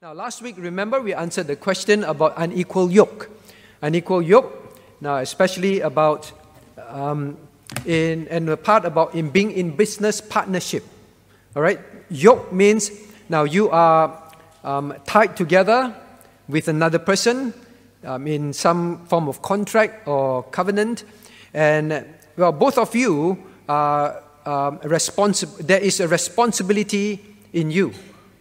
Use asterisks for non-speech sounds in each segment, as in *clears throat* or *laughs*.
Now, last week, remember, we answered the question about unequal yoke. Unequal yoke, now, especially about um, in, and the part about in being in business partnership. All right? Yoke means now you are um, tied together with another person um, in some form of contract or covenant, and well, both of you are um, responsible. There is a responsibility in you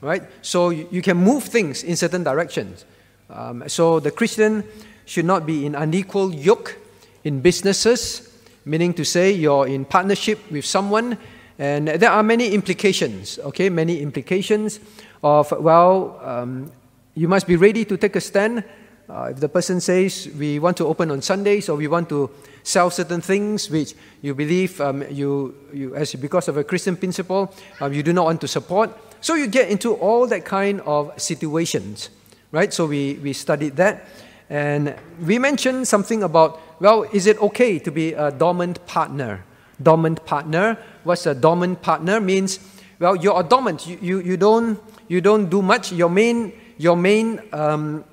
right? So you, can move things in certain directions. Um, so the Christian should not be in unequal yoke in businesses, meaning to say you're in partnership with someone, and there are many implications, okay? Many implications of, well, um, you must be ready to take a stand. Uh, if the person says, we want to open on Sundays or we want to sell certain things which you believe um, you, you, as because of a Christian principle, um, you do not want to support, so you get into all that kind of situations, right? So we, we studied that. And we mentioned something about, well, is it okay to be a dormant partner? Dormant partner. What's a dormant partner? Means, well, you're a dormant. You, you, you, don't, you don't do much. Your main, your, main, um,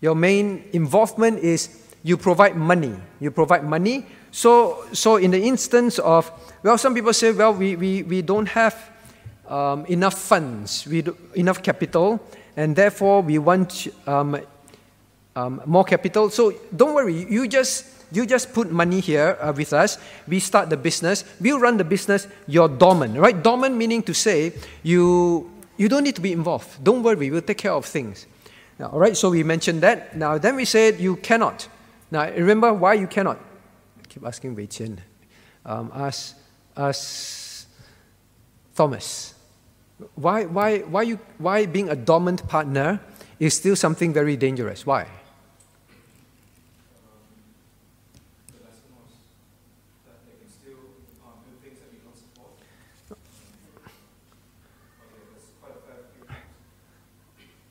your main involvement is you provide money. You provide money. So, so in the instance of, well, some people say, well, we, we, we don't have um, enough funds, we do, enough capital, and therefore we want um, um, more capital. So don't worry, you just you just put money here uh, with us. We start the business. We'll run the business. You're dormant, right? Dormant meaning to say you you don't need to be involved. Don't worry, we'll take care of things. Now, all right. So we mentioned that. Now then we said you cannot. Now remember why you cannot. I keep asking Wei Qian. Um, ask, ask Thomas. Why, why, why, you, why being a dormant partner is still something very dangerous? Why?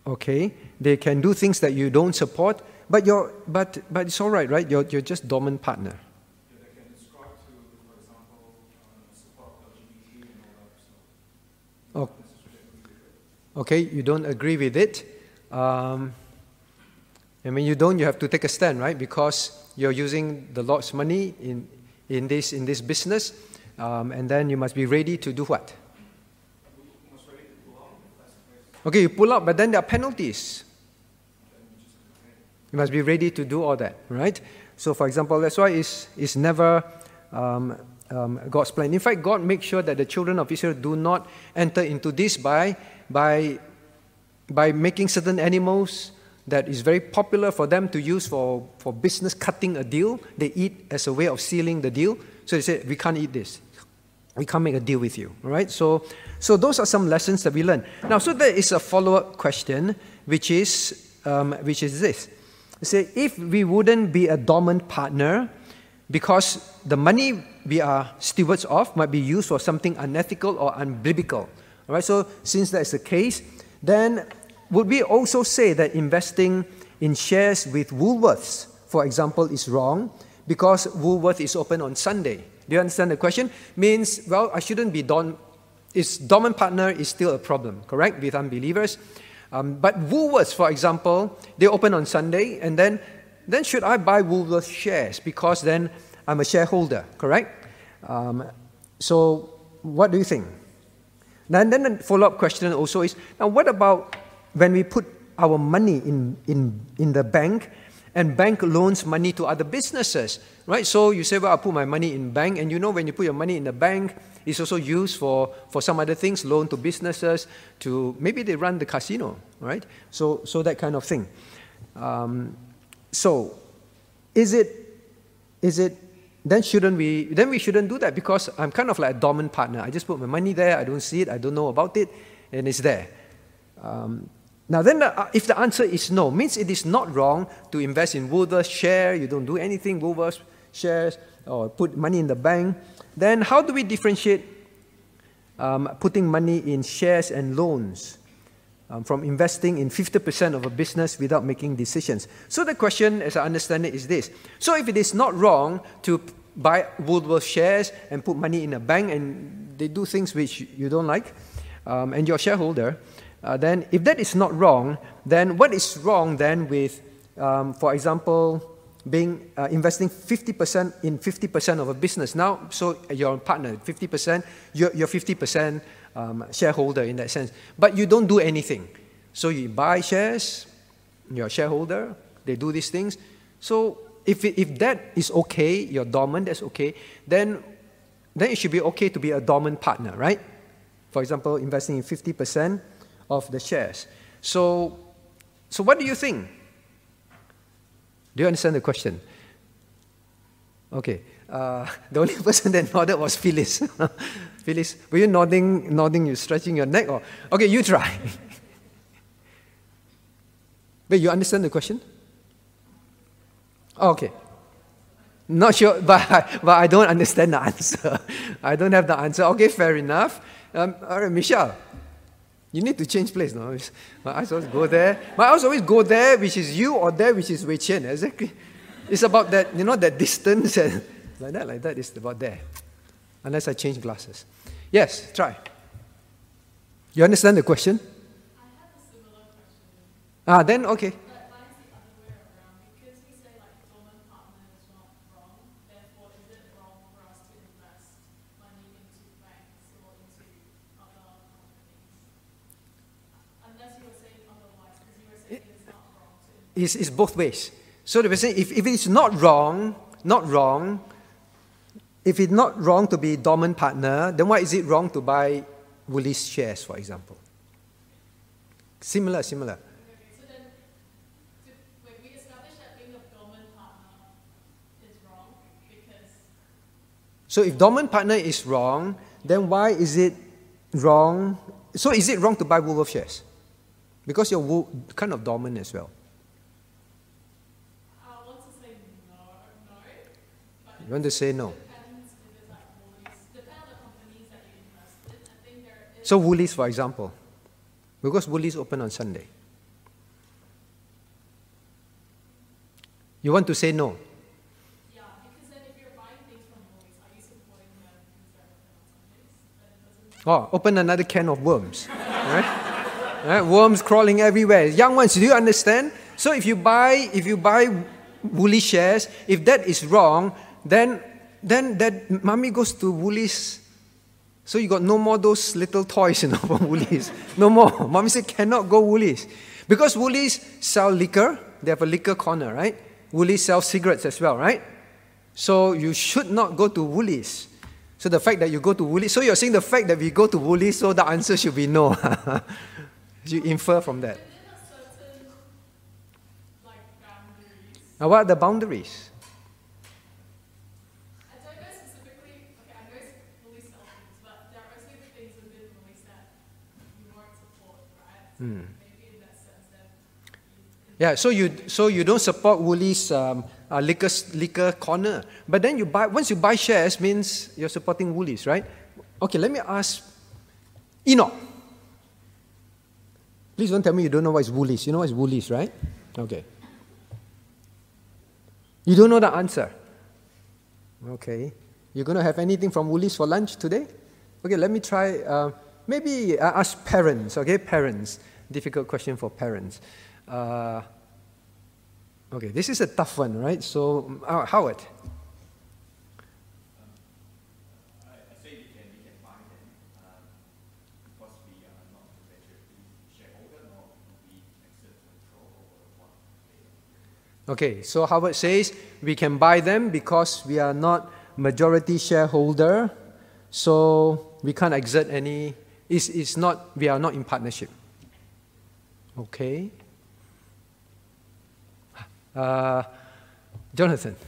Okay, they can do things that you don't support, but, you're, but, but it's all right, right? You're, you're just dormant partner. Okay, you don't agree with it. Um, I mean, you don't, you have to take a stand, right? Because you're using the Lord's money in, in, this, in this business, um, and then you must be ready to do what? Okay, you pull out, but then there are penalties. You must be ready to do all that, right? So, for example, that's why it's, it's never um, um, God's plan. In fact, God makes sure that the children of Israel do not enter into this by by, by making certain animals that is very popular for them to use for, for business cutting a deal. They eat as a way of sealing the deal. So they say, we can't eat this. We can't make a deal with you. All right? So, so those are some lessons that we learn. Now, so there is a follow-up question, which is, um, which is this. Say, if we wouldn't be a dormant partner, because the money we are stewards of might be used for something unethical or unbiblical. All right, so since that's the case, then would we also say that investing in shares with Woolworths, for example, is wrong because Woolworth is open on Sunday? Do you understand the question? Means, well, I shouldn't be don. Its dormant partner is still a problem, correct, with unbelievers. Um, but Woolworths, for example, they open on Sunday, and then, then should I buy Woolworths shares because then I'm a shareholder, correct? Um, so, what do you think? And then the follow up question also is now, what about when we put our money in, in, in the bank and bank loans money to other businesses, right? So you say, well, I put my money in bank, and you know when you put your money in the bank, it's also used for, for some other things, loan to businesses, to maybe they run the casino, right? So, so that kind of thing. Um, so, is it, is it then shouldn't we then we shouldn't do that because i'm kind of like a dormant partner. I just put my money there i don't see it i don't know about it and it's there. Um, now then the, uh, if the answer is no means it is not wrong to invest in woolworths share you don't do anything woolworths shares or put money in the bank then how do we differentiate um, putting money in shares and loans um, from investing in 50% of a business without making decisions. So the question, as I understand it, is this. So if it is not wrong to buy Woolworth shares and put money in a bank and they do things which you don't like, um, and you're a shareholder, uh, then if that is not wrong, then what is wrong then with, um, for example, being uh, investing 50% in 50% of a business now? So you're a partner, 50%, you're, you're 50% um, shareholder in that sense, but you don't do anything. So you buy shares, you're a shareholder, they do these things. So if, if that is okay, you're dormant, that's okay, then, then it should be okay to be a dormant partner, right? For example, investing in 50% of the shares. So, so what do you think? Do you understand the question? Okay. Uh, *laughs* the only person that nodded was Phyllis. *laughs* Phyllis, were you nodding, nodding, you stretching your neck? Or okay, you try. *laughs* Wait, you understand the question? Okay. Not sure, but, but I don't understand the answer. I don't have the answer. Okay, fair enough. Um, all right, Michelle, you need to change place now. My eyes always go there. My eyes always go there, which is you, or there, which is Wei Qian. Exactly. It's about that, you know, that distance and *laughs* like that, like that. It's about there. Unless I change glasses. Yes, try. You understand the question? Ah, then okay. It's, both ways. So the person, if, if it's not wrong, not wrong, if it's not wrong to be dormant partner, then why is it wrong to buy Woolies shares, for example? Similar, similar. So if dormant partner is wrong, then why is it wrong? So is it wrong to buy Woolworth shares? Because you're kind of dormant as well. You want to say no? So Woolies, for example, because Woolies open on Sunday. You want to say no? Yeah, because then if you're buying things from Woolies, are you supporting them because they're open on Sundays? Oh, open another can of worms. right? *laughs* right? Worms crawling everywhere. Young ones, do you understand? So if you buy, if you buy Woolies shares, if that is wrong, then, then that mommy goes to Woolies. So you got no more those little toys, you know, from Woolies. No more. *laughs* Mommy said cannot go Woolies. Because Woolies sell liquor. They have a liquor corner, right? Woolies sell cigarettes as well, right? So you should not go to Woolies. So the fact that you go to Woolies, so you're saying the fact that we go to Woolies, so the answer should be no. *laughs* you infer from that. Certain, like. Now, what are the boundaries? I don't know specifically, okay, I know Woolies sell things, but there are also the things within Woolies that you won't support, that Yeah, so you so you don't support Woolies um, uh, liquor liquor corner, but then you buy once you buy shares means you're supporting Woolies, right? Okay, let me ask Enoch. Please don't tell me you don't know what is Woolies. You know what is Woolies, right? Okay. You don't know the answer. Okay. You're going to have anything from Woolies for lunch today? Okay, let me try. Uh, maybe uh, ask parents, okay? Parents. Difficult question for parents. Uh, okay, this is a tough one, right? So, uh, Howard. I I um, what they Okay, so Howard says we can buy them because we are not majority shareholder, so we can't exert any. It's, it's not. We are not in partnership. Okay. Uh, Jonathan. I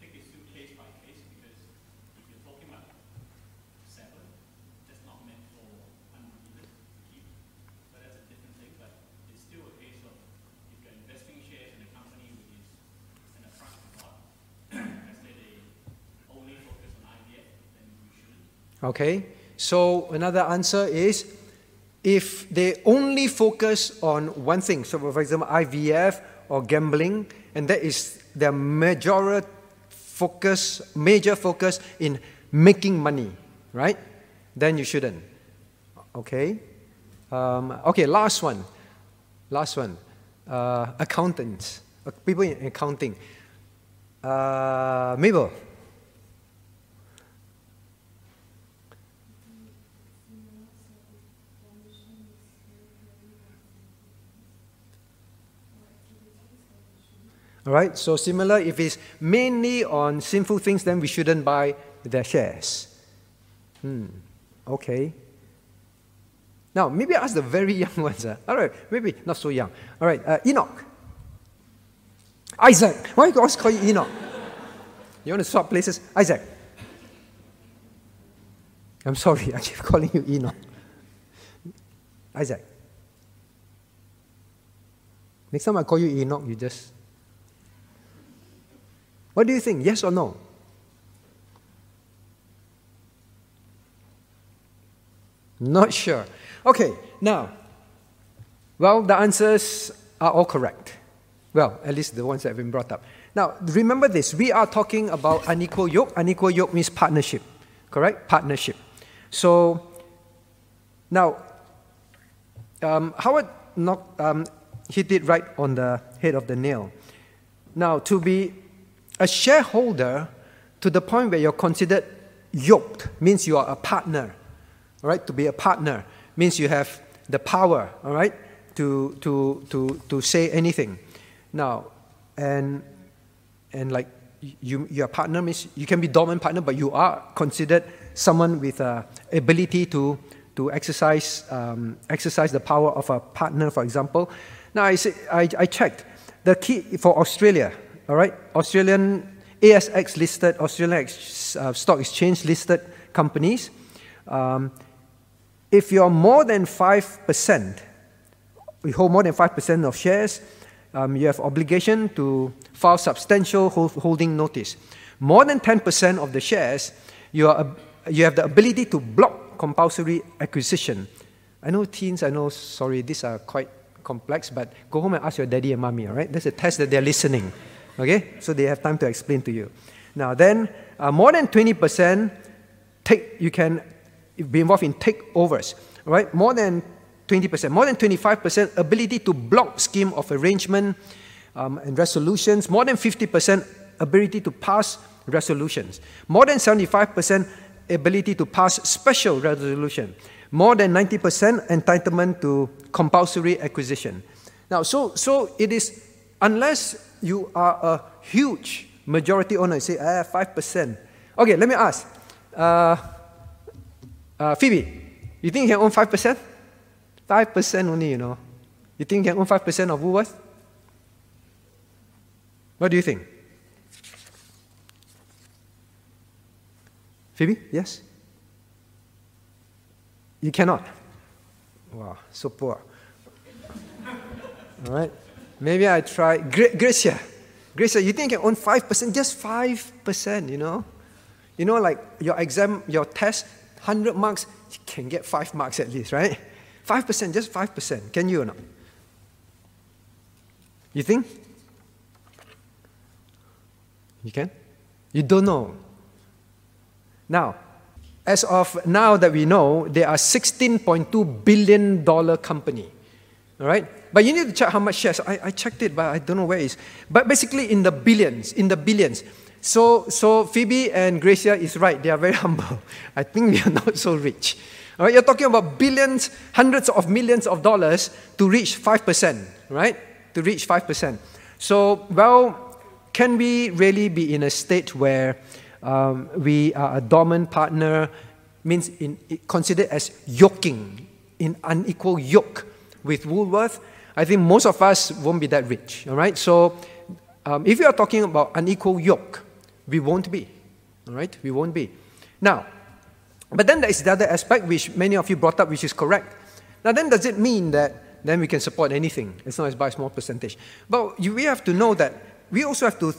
think it's still case by case because if you're talking about seven, that's not meant for unlimited keep. But that's a different thing. But it's still a case of if you're investing shares in a company which is an attractive *clears throat* lot, let's say they only focus on IVF, then you shouldn't. Okay. So another answer is if they only focus on one thing, so for example, IVF or gambling, and that is their major focus, major focus in making money, right? Then you shouldn't. Okay? Um, okay, last one. Last one. Uh, accountants, uh, people in accounting. Uh, Mabel. All right, so similar, if it's mainly on sinful things, then we shouldn't buy their shares. Hmm, okay. Now, maybe ask the very *laughs* young ones. Uh. All right, maybe not so young. All right, uh, Enoch. Isaac. Why do you always call you Enoch? You want to swap places? Isaac. I'm sorry, *laughs* I keep calling you Enoch. Isaac. Next time I call you Enoch, you just what do you think? Yes or no? Not sure. Okay, now, well, the answers are all correct. Well, at least the ones that have been brought up. Now, remember this we are talking about unequal yoke. Unequal yoke means partnership, correct? Partnership. So, now, um, Howard knocked, um, hit it right on the head of the nail. Now, to be a shareholder to the point where you're considered yoked means you are a partner. All right, to be a partner means you have the power, all right, to, to, to, to say anything. Now, and, and like you, your partner means you can be dominant partner, but you are considered someone with uh, ability to, to exercise, um, exercise the power of a partner, for example. Now, I, say, I, I checked the key for Australia, all right, Australian ASX listed, Australian uh, Stock Exchange listed companies. Um, if you're more than 5%, you hold more than 5% of shares, um, you have obligation to file substantial holding notice. More than 10% of the shares, you, are, you have the ability to block compulsory acquisition. I know teens, I know, sorry, these are quite complex, but go home and ask your daddy and mommy, all right? That's a test that they're listening. Okay? So they have time to explain to you. Now, then, uh, more than 20% take, you can be involved in takeovers, right? More than 20%, more than 25% ability to block scheme of arrangement um, and resolutions, more than 50% ability to pass resolutions, more than 75% ability to pass special resolution, more than 90% entitlement to compulsory acquisition. Now, so, so it is, unless you are a huge majority owner, you say, ah, 5%. Okay, let me ask. Uh, uh, Phoebe, you think you can own 5%? 5% only, you know. You think you can own 5% of Woolworth? What do you think? Phoebe, yes? You cannot. Wow, so poor. *laughs* All right. Maybe I try. Gracia. Gracia, you think you own 5%? Just 5%, you know? You know, like your exam, your test, 100 marks, you can get 5 marks at least, right? 5%, just 5%. Can you or not? You think? You can? You don't know. Now, as of now that we know, they are $16.2 billion company. All right? But you need to check how much shares. I, I checked it, but I don't know where it is. But basically in the billions, in the billions. So, so Phoebe and Gracia is right. They are very *laughs* humble. I think we are not so rich. All right? You're talking about billions, hundreds of millions of dollars to reach 5%, right? To reach 5%. So, well, can we really be in a state where um, we are a dominant partner, means in, considered as yoking, in unequal yoke with Woolworth? I think most of us won't be that rich, all right? So um, if you are talking about unequal yoke, we won't be, all right? We won't be. Now, but then there is the other aspect which many of you brought up, which is correct. Now, then does it mean that then we can support anything as long as by a small percentage? But you, we have to know that we also have to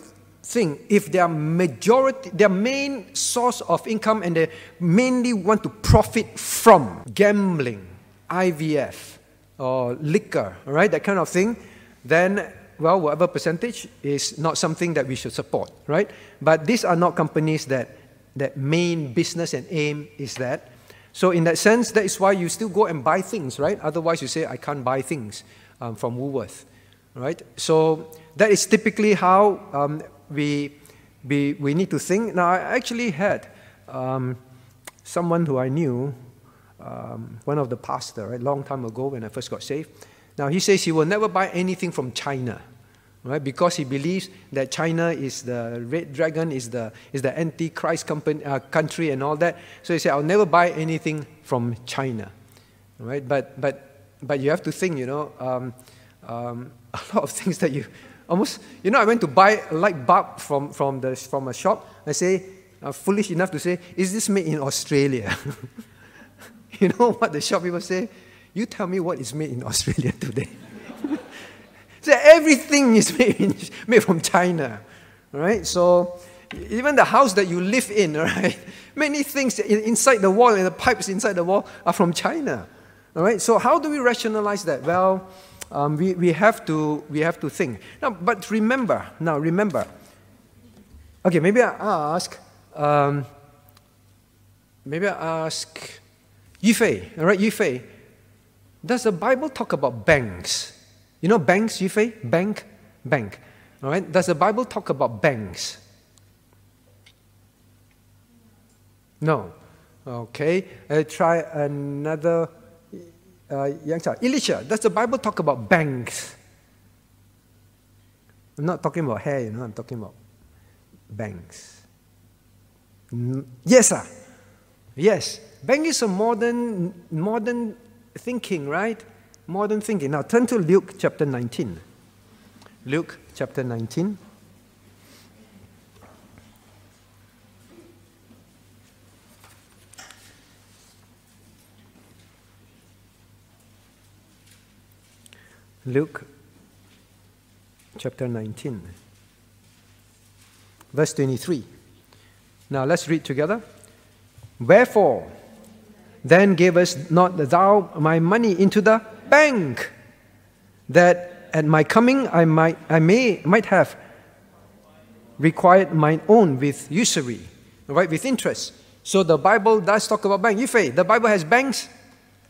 think if their majority, their main source of income and they mainly want to profit from gambling, IVF, or liquor, right, that kind of thing, then, well, whatever percentage is not something that we should support, right? But these are not companies that, that main business and aim is that. So, in that sense, that is why you still go and buy things, right? Otherwise, you say, I can't buy things um, from Woolworth, right? So, that is typically how um, we, we, we need to think. Now, I actually had um, someone who I knew, um, one of the pastor, right, long time ago when I first got saved. Now, he says he will never buy anything from China right? Because he believes that China is the red dragon, is the, is the antichrist company, uh, country and all that. So he said, I'll never buy anything from China, right? But, but, but you have to think, you know, um, um, *laughs* a lot of things that you almost, you know, I went to buy a light bulb from, from, the, from a shop. I say, uh, foolish enough to say, is this made in Australia? *laughs* *laughs* you know what the shop people say? You tell me what is made in *laughs* Australia today. *laughs* So everything is made, in, made from China, right? So even the house that you live in, right? Many things inside the wall and the pipes inside the wall are from China, all right? So how do we rationalize that? Well, um, we, we, have to, we have to think. Now, but remember, now remember, okay, maybe I ask, um, maybe I ask Yufei, all right, Yufei, does the Bible talk about banks? You know banks, Yufei? Bank? Bank. All right? Does the Bible talk about banks? No. Okay. Uh, try another uh, young. Elisha, does the Bible talk about banks? I'm not talking about hair, you know, I'm talking about banks. Yes, sir. Yes. Bank is a modern, modern thinking, right? modern thinking. Now turn to Luke chapter 19. Luke chapter 19. Luke chapter 19, verse 23. Now let's read together. Wherefore, then give us not thou my money into the bank, that at my coming I might, I may, might have required mine own with usury, right, with interest. So the Bible does talk about bank. Yufei, the Bible has banks?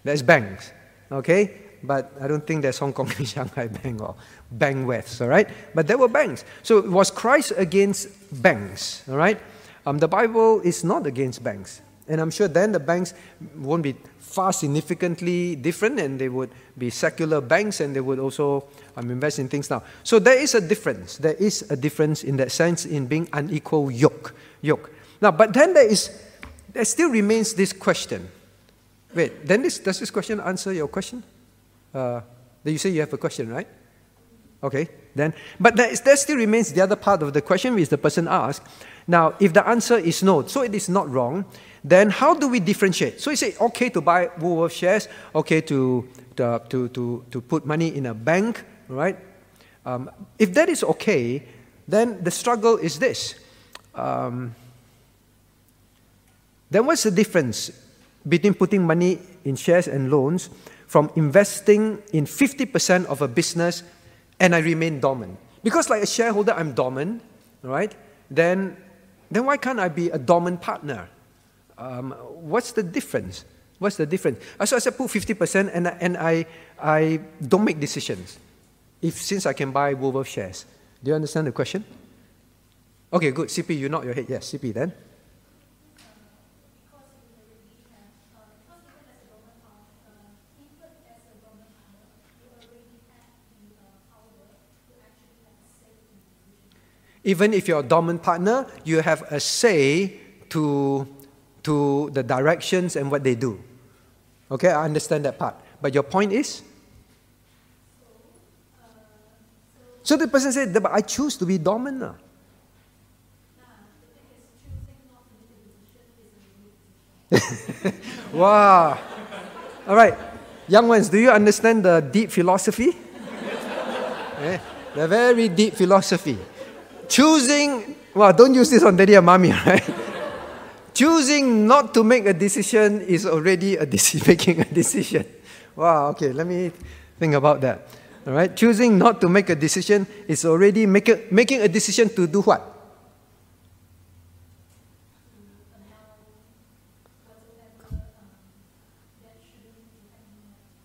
There's banks, okay? But I don't think there's Hong Kong and *laughs* Shanghai Bank or Bank West, all right? But there were banks. So it was Christ against banks, all right? Um, the Bible is not against banks. And I'm sure then the banks won't be far significantly different and they would be secular banks and they would also um, invest in things now. So there is a difference. There is a difference in that sense in being unequal yoke. yoke. Now, but then there is, there still remains this question. Wait, then this, does this question answer your question? Uh, you say you have a question, right? Okay, then. But there, is, there still remains the other part of the question which the person asked. Now, if the answer is no, so it is not wrong, then how do we differentiate? So you say, okay to buy Woolworth shares, okay to, to, to, to, put money in a bank, right? Um, if that is okay, then the struggle is this. Um, then what's the difference between putting money in shares and loans from investing in 50% of a business and I remain dormant? Because like a shareholder, I'm dormant, right? Then, then why can't I be a dormant partner? um, what's the difference? What's the difference? So I said put 50% and, and I, I don't make decisions if, since I can buy Woolworth shares. Do you understand the question? Okay, good. CP, you nod your head. Yes, CP then. Even if you're a dormant partner, you have a say to to the directions and what they do. Okay, I understand that part. But your point is? So the person said, but I choose to be dominant. *laughs* wow. All right. Young ones, do you understand the deep philosophy? yeah, *laughs* the very deep philosophy. Choosing, well, don't use this on daddy and mommy, *laughs* right? Choosing not to make a decision is already a deci- *laughs* making a decision. Wow, okay, let me think about that. All right, choosing not to make a decision is already make a, making a decision to do what?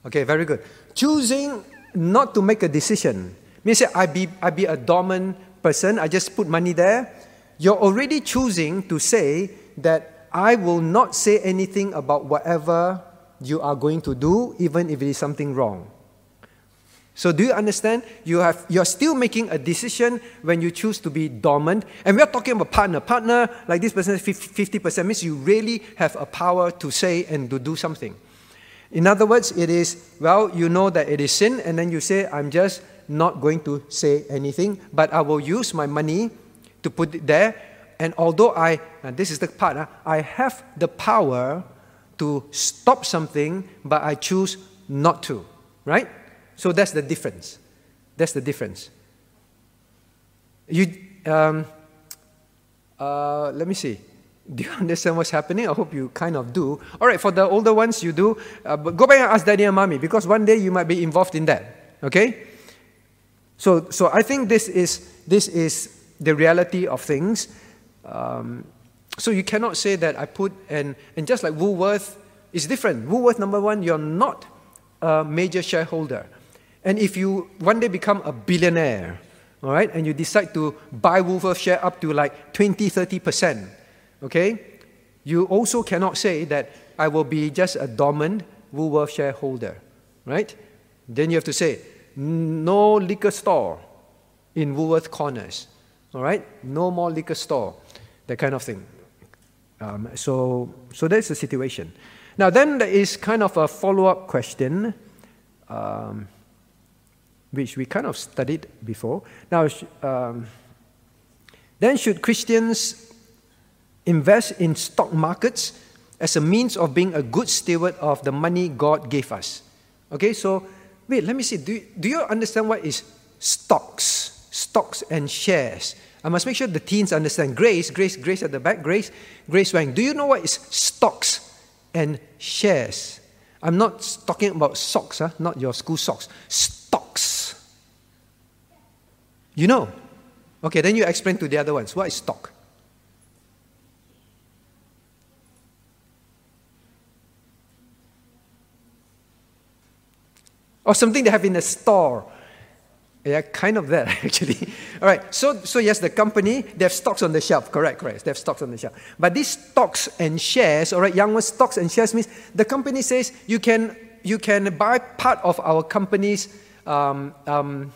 Okay, very good. Choosing not to make a decision means that I be, I be a dormant person, I just put money there. You're already choosing to say that I will not say anything about whatever you are going to do, even if it is something wrong. So do you understand? You have you're still making a decision when you choose to be dormant. And we are talking about partner. Partner, like this person 50% means you really have a power to say and to do something. In other words, it is, well, you know that it is sin, and then you say, I'm just not going to say anything, but I will use my money to put it there. And although I, and this is the part, uh, I have the power to stop something, but I choose not to, right? So that's the difference. That's the difference. You, um, uh, let me see. *laughs* Do you understand what's happening? I hope you kind of do. All right, for the older ones, you do. Uh, but go back and ask daddy and mommy because one day you might be involved in that. Okay? So, so I think this is, this is the reality of things. Um, so you cannot say that I put, and, and just like Woolworth is different. Woolworth, number one, you're not a major shareholder. And if you one day become a billionaire, all right, and you decide to buy Woolworth share up to like 20, 30%, okay, you also cannot say that I will be just a dormant Woolworth shareholder, right? Then you have to say, no liquor store in Woolworth corners, all right? No more liquor store, that kind of thing. Um, so, so that's the situation. Now, then there is kind of a follow up question. Um, which we kind of studied before. Now, um, then should Christians invest in stock markets as a means of being a good steward of the money God gave us? Okay, so wait, let me see. Do, do you understand what is stocks? Stocks and shares. I must make sure the teens understand. Grace, Grace, Grace at the back, Grace, Grace Wang. Do you know what is stocks and shares? I'm not talking about socks, huh? not your school socks. Stocks. You know. Okay, then you explain to the other ones. What is stock? Or something they have in a store. Yeah, kind of that *laughs* actually. All right. So, so yes, the company they have stocks on the shelf. Correct, correct. They have stocks on the shelf. But these stocks and shares, all right, young ones, stocks and shares means the company says you can you can buy part of our company's. Um, um,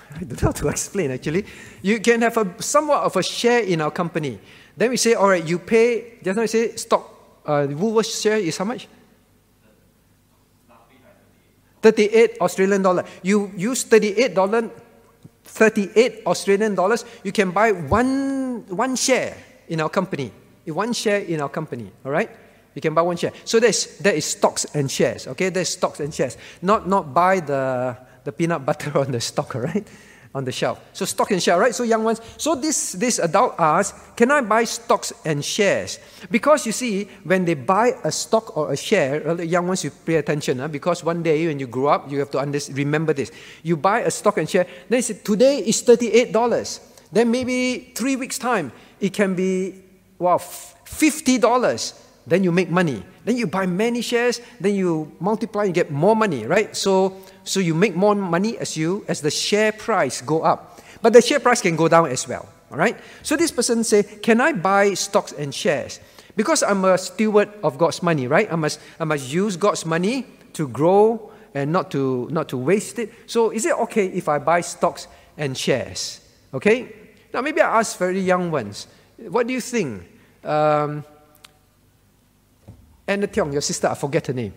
*laughs* I don't know how to explain actually. You can have a somewhat of a share in our company. Then we say, all right, you pay. Just now we say stock. Uh, Woolworths share is how much? 38 Australian dollar. You use 38 dollar, 38 Australian dollars, you can buy one, one share in our company. One share in our company, all right? You can buy one share. So there's, there is stocks and shares, okay? There's stocks and shares. Not, not buy the, the peanut butter *laughs* on the stock, all right? On the shelf. So stock and share, right? So young ones. So this, this adult asks, can I buy stocks and shares? Because you see, when they buy a stock or a share, uh, the young ones, you pay attention, huh? because one day when you grow up, you have to under- remember this. You buy a stock and share, then say, today is $38. Then maybe three weeks' time, it can be, wow, $50 then you make money. Then you buy many shares, then you multiply, you get more money, right? So, so you make more money as you as the share price go up. But the share price can go down as well. All right? So this person say, Can I buy stocks and shares? Because I'm a steward of God's money, right? I must I must use God's money to grow and not to not to waste it. So is it okay if I buy stocks and shares? Okay? Now maybe I ask very young ones, what do you think? Um, Anna Tiong, your sister, I forget her name.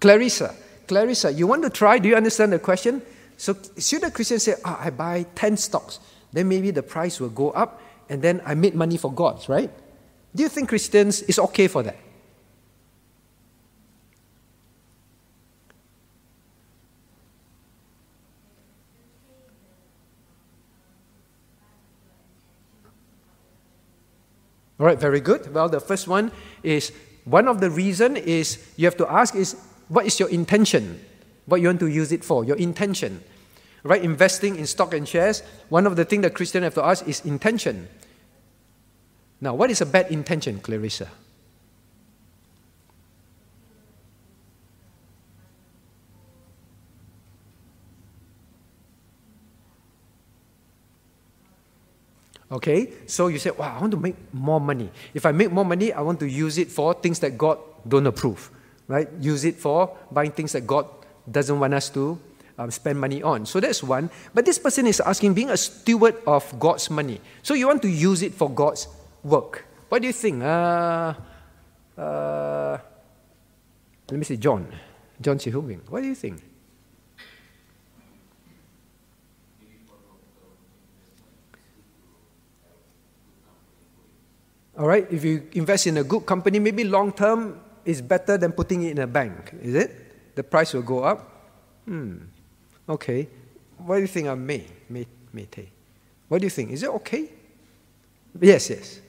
Clarissa. Clarissa, you want to try? Do you understand the question? So, should a Christian say, oh, I buy 10 stocks, then maybe the price will go up and then I made money for God, right? Do you think Christians is okay for that? All right, very good. Well, the first one is one of the reason is you have to ask is what is your intention? What you want to use it for? Your intention. Right? Investing in stock and shares, one of the things that Christians have to ask is intention. Now, what is a bad intention, Clarissa? Okay? So you say, wow, I want to make more money. If I make more money, I want to use it for things that God don't approve. Right? Use it for buying things that God doesn't want us to um, spend money on. So that's one. But this person is asking, being a steward of God's money. So you want to use it for God's work. What do you think? Uh, uh, let me see, John. John Chihuming. What do you think? All right, if you invest in a good company, maybe long term is better than putting it in a bank, is it? The price will go up. Hmm. Okay. What do you think of May? May, May Tay? What do you think? Is it okay? Yes, yes.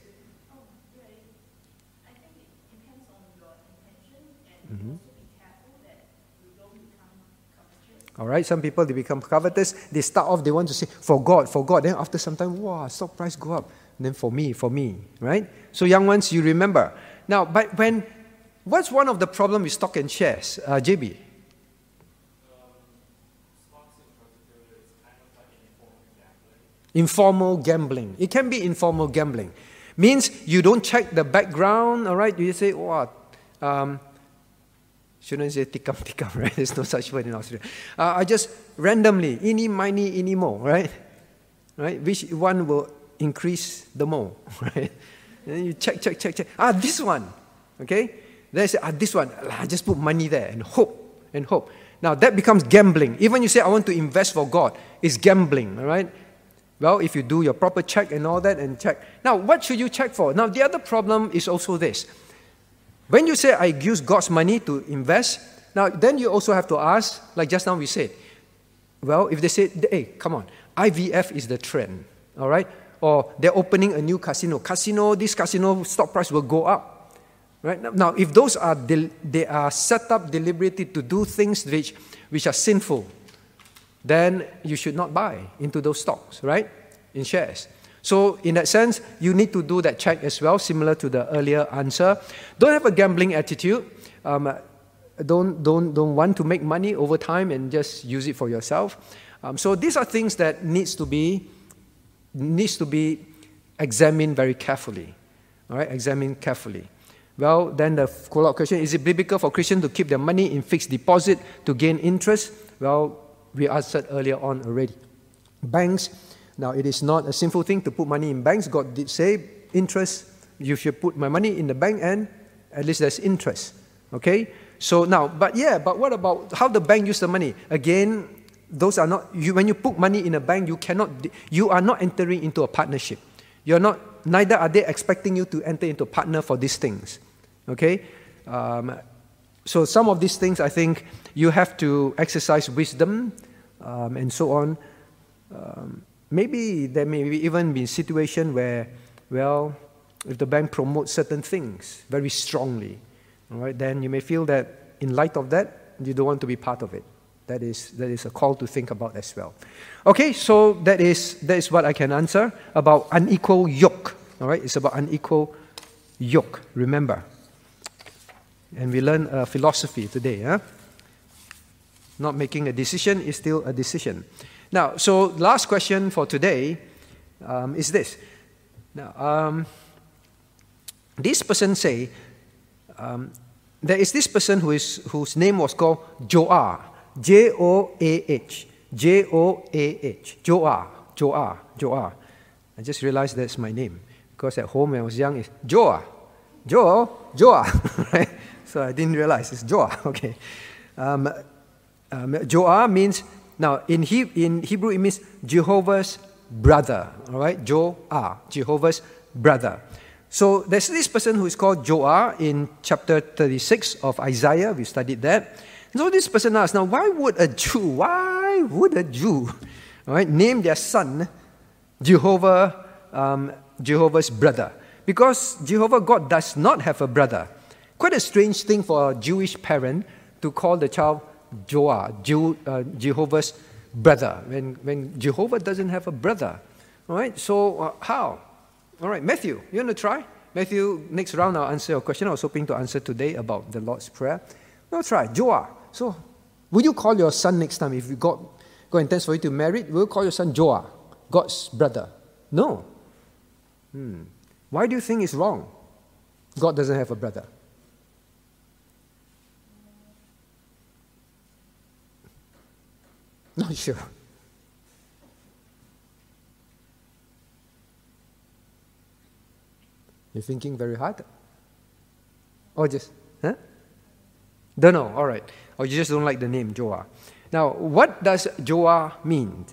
Oh, really? It depends on your intention and also be careful that you don't become covetous. All right, some people they become covetous. They start off, they want to say, for God, for God. Then after some time, wow, stock price go up. Then for me, for me, right? So young ones, you remember. Now, but when, what's one of the problem with stock and shares, uh, JB? Informal gambling. It can be informal gambling. Means you don't check the background, all right? You say, what? Um, shouldn't say tikam *laughs* tikam, right? There's no such word in Australia. Uh, I just randomly, any, miny, any more, right? Right? Which one will increase the more, *laughs* right? Then you check, check, check, check. Ah, this one, okay? Then I say, ah, this one. I just put money there and hope, and hope. Now that becomes gambling. Even you say, I want to invest for God, it's gambling, all right? Well, if you do your proper check and all that and check. Now, what should you check for? Now, the other problem is also this. When you say, I use God's money to invest, now then you also have to ask, like just now we said, well, if they say, hey, come on, IVF is the trend, all right? Or they're opening a new casino. Casino, this casino stock price will go up, right? Now- if those are, del- they are set up deliberately to do things which, which are sinful, then you should not buy into those stocks, right? In shares. So, in that sense, you need to do that check as well, similar to the earlier answer. Don't have a gambling attitude. Um, don't, don't, don't want to make money over time and just use it for yourself. Um, so, these are things that needs to be needs to be examined very carefully. All right, examined carefully. Well, then the follow-up question: Is it biblical for Christians to keep their money in fixed deposit to gain interest? Well, we answered earlier on already. Banks. Now, it is not a sinful thing to put money in banks. God did say interest. If You put my money in the bank, and at least there's interest. Okay. So now, but yeah, but what about how the bank use the money? Again, those are not you when you put money in a bank you cannot you are not entering into a partnership. You're not neither are they expecting you to enter into a partner for these things okay? Um, so some of these things i think you have to exercise wisdom um, and so on. Um, maybe there may even be a situation where well if the bank promotes certain things very strongly all right then you may feel that in light of that you don't want to be part of it that is, that is a call to think about as well. Okay, so that is, that is what I can answer about unequal yoke. All right, it's about unequal yoke, remember. And we learn a philosophy today. Huh? Not making a decision is still a decision. Now, so last question for today um, is this. Now, um, this person say, um, there is this person who is, whose name was called Joah. J O A H. J O A H. Joah. Joah. Joah. I just realized that's my name because at home when I was young it's Joah. Joah. *laughs* right? So I didn't realize it's Joah. *laughs* Okay. Um, um, Joah means, now in, he, in Hebrew it means Jehovah's brother. All right? Joah. Jehovah's brother. So there's this person who is called Joah in chapter 36 of Isaiah. We studied that. So this person asks, now why would a Jew, why would a Jew, right, name their son Jehovah, um, Jehovah's brother? Because Jehovah God does not have a brother. Quite a strange thing for a Jewish parent to call the child Joah, Jew, uh, Jehovah's brother, when, when Jehovah doesn't have a brother. All right, so uh, how? All right, Matthew, you want to try? Matthew, next round I'll answer your question. I was hoping to answer today about the Lord's Prayer. No, try. Joah. So, will you call your son next time if got God intends for you to marry? Will you call your son Joah, God's brother? No. Hmm. Why do you think it's wrong? God doesn't have a brother. *laughs* Not sure. You're thinking very hard? Or just, huh? Don't know, all right. Or you just don't like the name Joah. Now, what does Joah mean?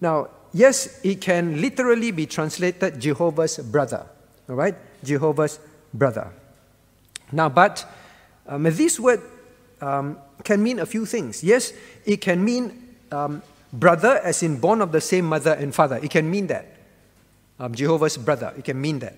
Now, yes, it can literally be translated Jehovah's brother, all right? Jehovah's brother. Now, but um, this word um, can mean a few things. Yes, it can mean um, brother, as in born of the same mother and father. It can mean that. Um, Jehovah's brother. It can mean that.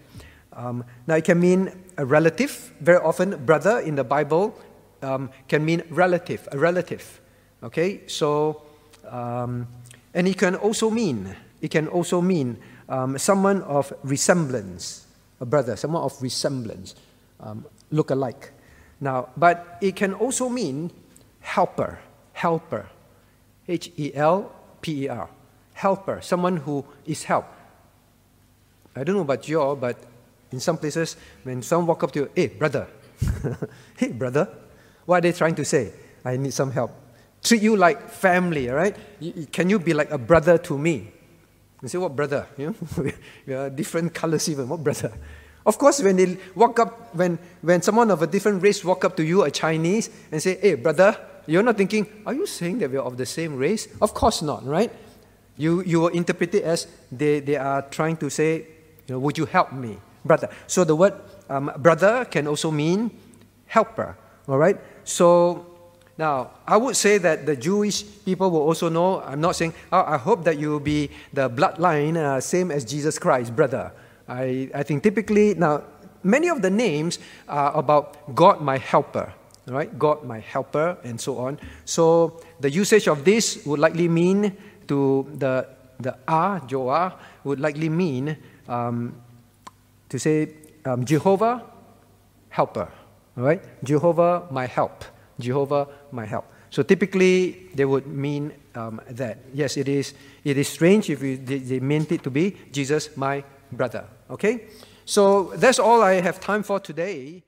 Um, now, it can mean a relative. Very often, brother in the Bible um, can mean relative, a relative. Okay, so, um, and it can also mean, it can also mean um, someone of resemblance, a brother, someone of resemblance, um, look alike. Now, but it can also mean helper, helper, H E L P E R, helper, someone who is help. I don't know about you, all, but in some places, when someone walk up to you, hey, brother, *laughs* hey, brother, what are they trying to say? I need some help. Treat you like family, all right? Can you be like a brother to me? You say, what brother? *laughs* You know, we *laughs* are different colors even. What brother? Of course, when they walk up, when, when someone of a different race walk up to you, a Chinese, and say, hey, brother, you're not thinking, are you saying that we're of the same race? Of course not, right? You, you will interpret it as they, they are trying to say, you know, would you help me, brother? So the word um, brother can also mean helper, all right? So now, I would say that the Jewish people will also know, I'm not saying, oh, I hope that you will be the bloodline, uh, same as Jesus Christ, brother. I, I think typically, now, many of the names are about God my helper, right? God my helper, and so on. So the usage of this would likely mean to the, the ah, Joah, would likely mean um, to say um, Jehovah helper, all right? Jehovah my help, Jehovah my help. So typically, they would mean um, that. Yes, it is, it is strange if you, they, they meant it to be Jesus my brother. Okay? So that's all I have time for today.